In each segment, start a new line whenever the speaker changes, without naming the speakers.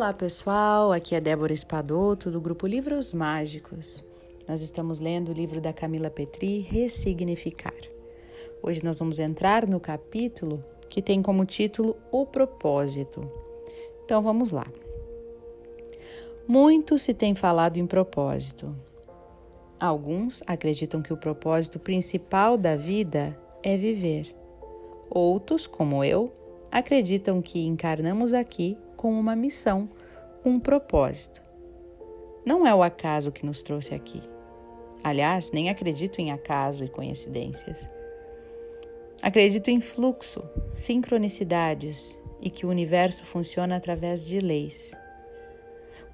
Olá pessoal, aqui é Débora Espadoto do grupo Livros Mágicos. Nós estamos lendo o livro da Camila Petri, Ressignificar. Hoje nós vamos entrar no capítulo que tem como título O Propósito. Então vamos lá. Muito se tem falado em propósito. Alguns acreditam que o propósito principal da vida é viver. Outros, como eu, acreditam que encarnamos aqui com uma missão, um propósito. Não é o acaso que nos trouxe aqui. Aliás, nem acredito em acaso e coincidências. Acredito em fluxo, sincronicidades e que o universo funciona através de leis.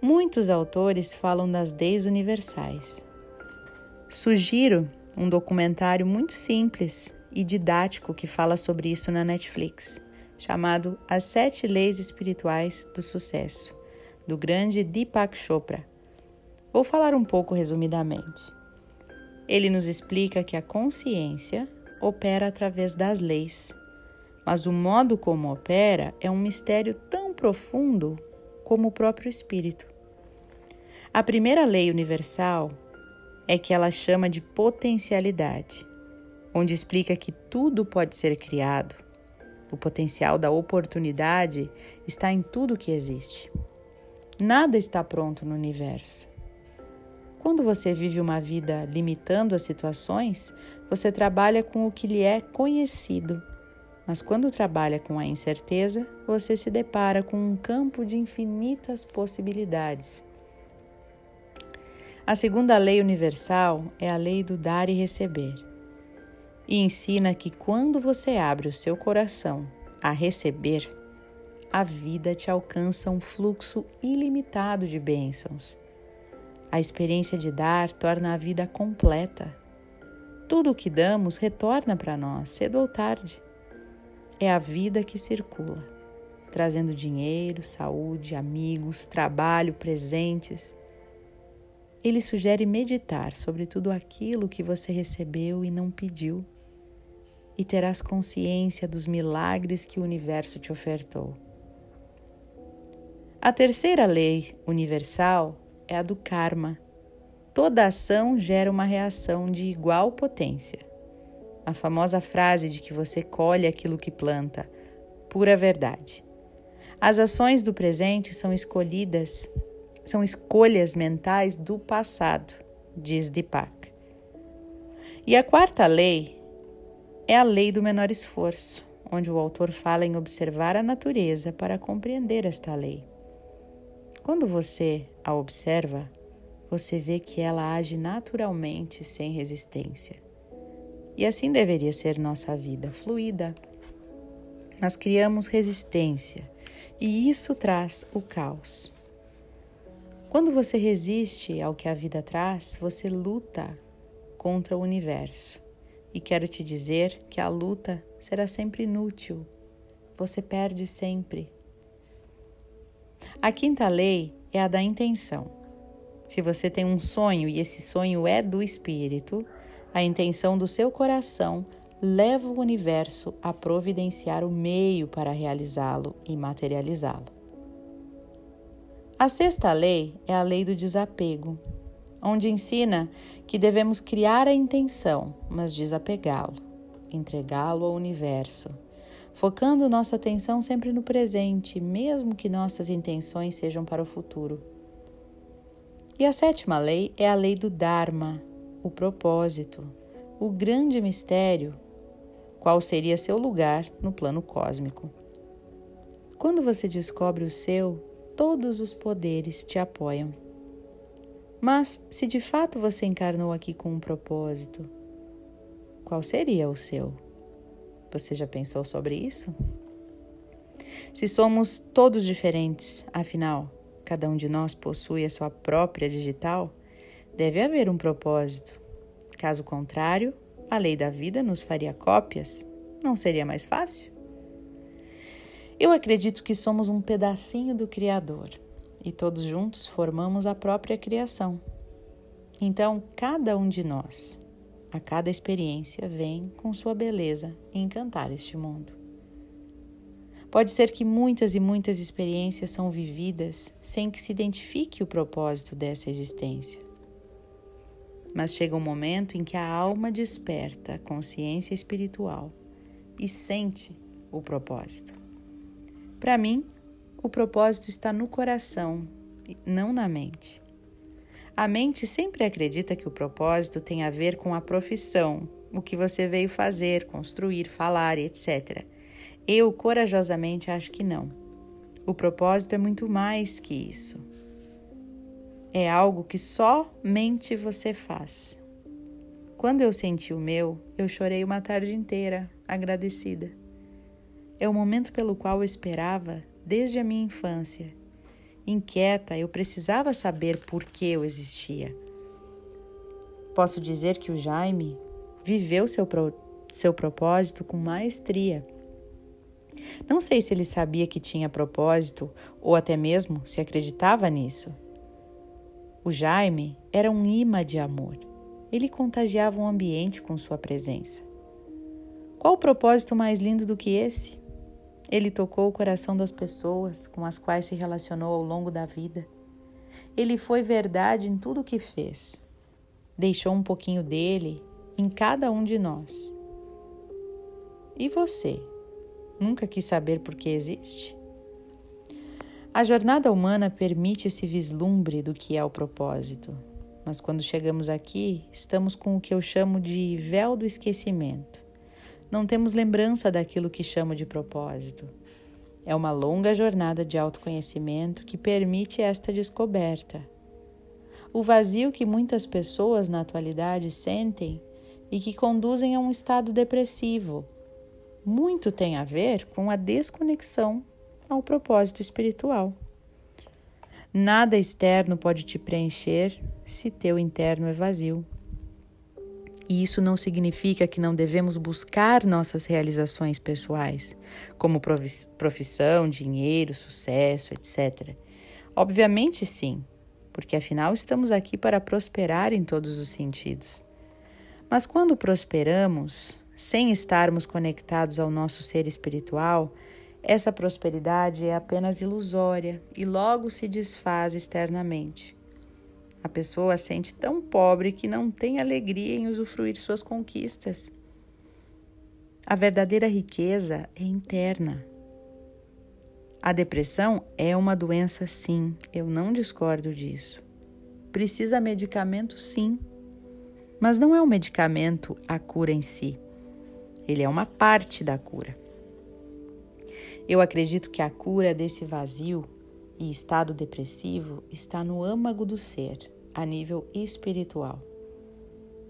Muitos autores falam das leis universais. Sugiro um documentário muito simples e didático que fala sobre isso na Netflix chamado As Sete Leis Espirituais do Sucesso, do grande Deepak Chopra. Vou falar um pouco resumidamente. Ele nos explica que a consciência opera através das leis, mas o modo como opera é um mistério tão profundo como o próprio espírito. A primeira lei universal é que ela chama de potencialidade, onde explica que tudo pode ser criado, o potencial da oportunidade está em tudo que existe. Nada está pronto no universo. Quando você vive uma vida limitando as situações, você trabalha com o que lhe é conhecido. Mas quando trabalha com a incerteza, você se depara com um campo de infinitas possibilidades. A segunda lei universal é a lei do dar e receber e ensina que quando você abre o seu coração a receber, a vida te alcança um fluxo ilimitado de bênçãos. A experiência de dar torna a vida completa. Tudo o que damos retorna para nós, cedo ou tarde. É a vida que circula, trazendo dinheiro, saúde, amigos, trabalho, presentes. Ele sugere meditar sobre tudo aquilo que você recebeu e não pediu e terás consciência dos milagres que o universo te ofertou. A terceira lei universal é a do karma. Toda ação gera uma reação de igual potência. A famosa frase de que você colhe aquilo que planta, pura verdade. As ações do presente são escolhidas, são escolhas mentais do passado, diz Deepak. E a quarta lei é a lei do menor esforço, onde o autor fala em observar a natureza para compreender esta lei. Quando você a observa, você vê que ela age naturalmente sem resistência. E assim deveria ser nossa vida, fluida. Mas criamos resistência e isso traz o caos. Quando você resiste ao que a vida traz, você luta contra o universo. E quero te dizer que a luta será sempre inútil. Você perde sempre. A quinta lei é a da intenção. Se você tem um sonho e esse sonho é do espírito, a intenção do seu coração leva o universo a providenciar o meio para realizá-lo e materializá-lo. A sexta lei é a lei do desapego onde ensina que devemos criar a intenção, mas desapegá-lo, entregá-lo ao universo, focando nossa atenção sempre no presente, mesmo que nossas intenções sejam para o futuro. E a sétima lei é a lei do Dharma, o propósito, o grande mistério, qual seria seu lugar no plano cósmico. Quando você descobre o seu, todos os poderes te apoiam. Mas se de fato você encarnou aqui com um propósito, qual seria o seu? Você já pensou sobre isso? Se somos todos diferentes, afinal, cada um de nós possui a sua própria digital, deve haver um propósito. Caso contrário, a lei da vida nos faria cópias. Não seria mais fácil? Eu acredito que somos um pedacinho do Criador e todos juntos formamos a própria criação. Então, cada um de nós, a cada experiência, vem com sua beleza encantar este mundo. Pode ser que muitas e muitas experiências são vividas sem que se identifique o propósito dessa existência. Mas chega um momento em que a alma desperta a consciência espiritual e sente o propósito. Para mim, o propósito está no coração, não na mente. A mente sempre acredita que o propósito tem a ver com a profissão, o que você veio fazer, construir, falar, etc. Eu, corajosamente, acho que não. O propósito é muito mais que isso. É algo que somente você faz. Quando eu senti o meu, eu chorei uma tarde inteira, agradecida. É o momento pelo qual eu esperava desde a minha infância. Inquieta, eu precisava saber por que eu existia. Posso dizer que o Jaime viveu seu, pro, seu propósito com maestria. Não sei se ele sabia que tinha propósito ou até mesmo se acreditava nisso. O Jaime era um imã de amor. Ele contagiava o ambiente com sua presença. Qual propósito mais lindo do que esse? Ele tocou o coração das pessoas com as quais se relacionou ao longo da vida. Ele foi verdade em tudo o que fez. Deixou um pouquinho dele em cada um de nós. E você? Nunca quis saber por que existe? A jornada humana permite esse vislumbre do que é o propósito, mas quando chegamos aqui, estamos com o que eu chamo de véu do esquecimento. Não temos lembrança daquilo que chamo de propósito. É uma longa jornada de autoconhecimento que permite esta descoberta. O vazio que muitas pessoas na atualidade sentem e que conduzem a um estado depressivo muito tem a ver com a desconexão ao propósito espiritual. Nada externo pode te preencher se teu interno é vazio. E isso não significa que não devemos buscar nossas realizações pessoais, como profissão, dinheiro, sucesso, etc. Obviamente sim, porque afinal estamos aqui para prosperar em todos os sentidos. Mas quando prosperamos, sem estarmos conectados ao nosso ser espiritual, essa prosperidade é apenas ilusória e logo se desfaz externamente. A pessoa sente tão pobre que não tem alegria em usufruir suas conquistas. A verdadeira riqueza é interna. A depressão é uma doença, sim, eu não discordo disso. Precisa medicamento, sim, mas não é o medicamento a cura em si. Ele é uma parte da cura. Eu acredito que a cura desse vazio e estado depressivo está no âmago do ser, a nível espiritual.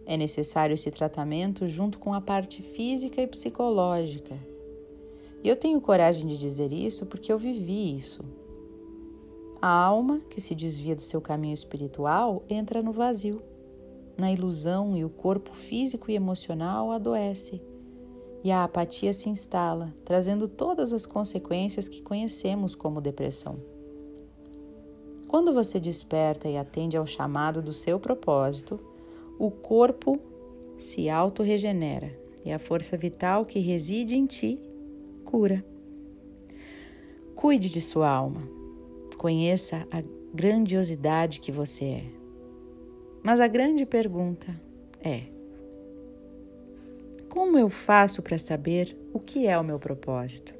É necessário esse tratamento junto com a parte física e psicológica. E eu tenho coragem de dizer isso porque eu vivi isso. A alma que se desvia do seu caminho espiritual entra no vazio, na ilusão, e o corpo físico e emocional adoece e a apatia se instala, trazendo todas as consequências que conhecemos como depressão. Quando você desperta e atende ao chamado do seu propósito, o corpo se autorregenera e a força vital que reside em ti cura. Cuide de sua alma, conheça a grandiosidade que você é. Mas a grande pergunta é: como eu faço para saber o que é o meu propósito?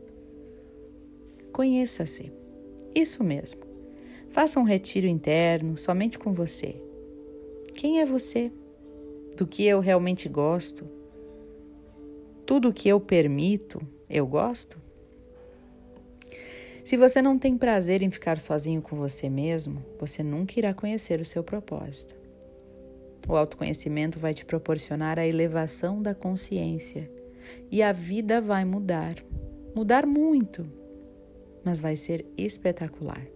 Conheça-se. Isso mesmo. Faça um retiro interno somente com você. Quem é você? Do que eu realmente gosto? Tudo o que eu permito, eu gosto? Se você não tem prazer em ficar sozinho com você mesmo, você nunca irá conhecer o seu propósito. O autoconhecimento vai te proporcionar a elevação da consciência e a vida vai mudar. Mudar muito, mas vai ser espetacular.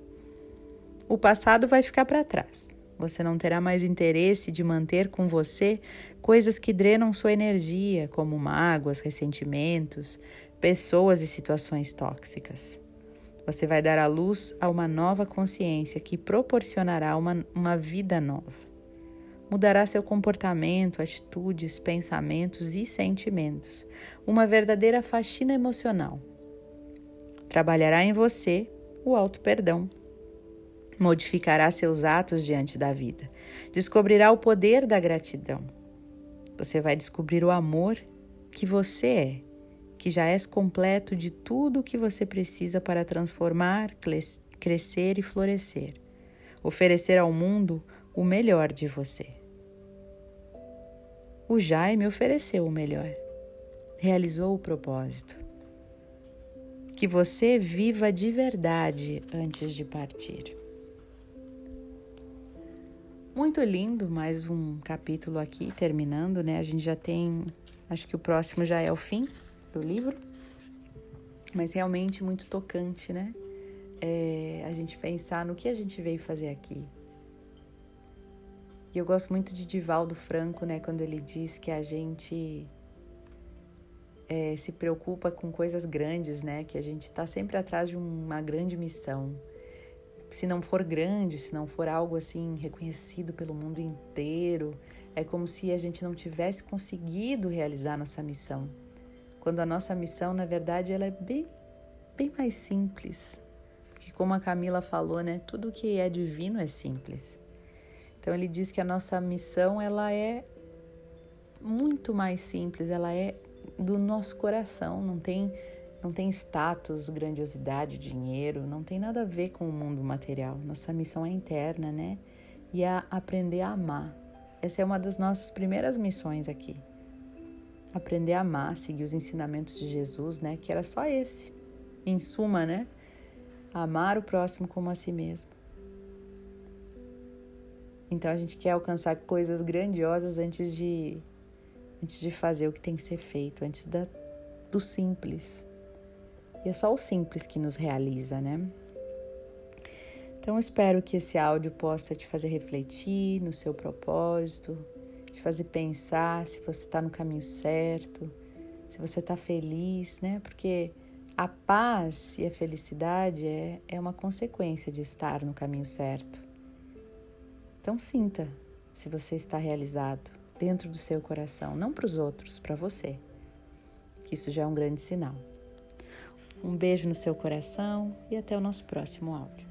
O passado vai ficar para trás. Você não terá mais interesse de manter com você coisas que drenam sua energia, como mágoas, ressentimentos, pessoas e situações tóxicas. Você vai dar à luz a uma nova consciência que proporcionará uma, uma vida nova mudará seu comportamento, atitudes, pensamentos e sentimentos. Uma verdadeira faxina emocional. Trabalhará em você o auto-perdão. Modificará seus atos diante da vida. Descobrirá o poder da gratidão. Você vai descobrir o amor que você é, que já és completo de tudo o que você precisa para transformar, crescer e florescer. Oferecer ao mundo o melhor de você. O Jaime ofereceu o melhor, realizou o propósito. Que você viva de verdade antes de partir. Muito lindo, mais um capítulo aqui terminando, né? A gente já tem, acho que o próximo já é o fim do livro, mas realmente muito tocante, né? É, a gente pensar no que a gente veio fazer aqui, e eu gosto muito de Divaldo Franco, né, quando ele diz que a gente é, se preocupa com coisas grandes, né, que a gente está sempre atrás de uma grande missão. Se não for grande, se não for algo assim reconhecido pelo mundo inteiro, é como se a gente não tivesse conseguido realizar nossa missão. Quando a nossa missão, na verdade, ela é bem, bem mais simples. Porque como a Camila falou, né, tudo que é divino é simples. Então ele diz que a nossa missão ela é muito mais simples, ela é do nosso coração, não tem não tem status, grandiosidade, dinheiro, não tem nada a ver com o mundo material. Nossa missão é interna, né? E é aprender a amar. Essa é uma das nossas primeiras missões aqui. Aprender a amar, seguir os ensinamentos de Jesus, né? Que era só esse. Em suma, né? Amar o próximo como a si mesmo. Então a gente quer alcançar coisas grandiosas antes de antes de fazer o que tem que ser feito, antes da, do simples. E é só o simples que nos realiza, né? Então espero que esse áudio possa te fazer refletir no seu propósito, te fazer pensar se você está no caminho certo, se você está feliz, né? Porque a paz e a felicidade é, é uma consequência de estar no caminho certo. Então sinta se você está realizado dentro do seu coração, não para os outros, para você. Que isso já é um grande sinal. Um beijo no seu coração e até o nosso próximo áudio.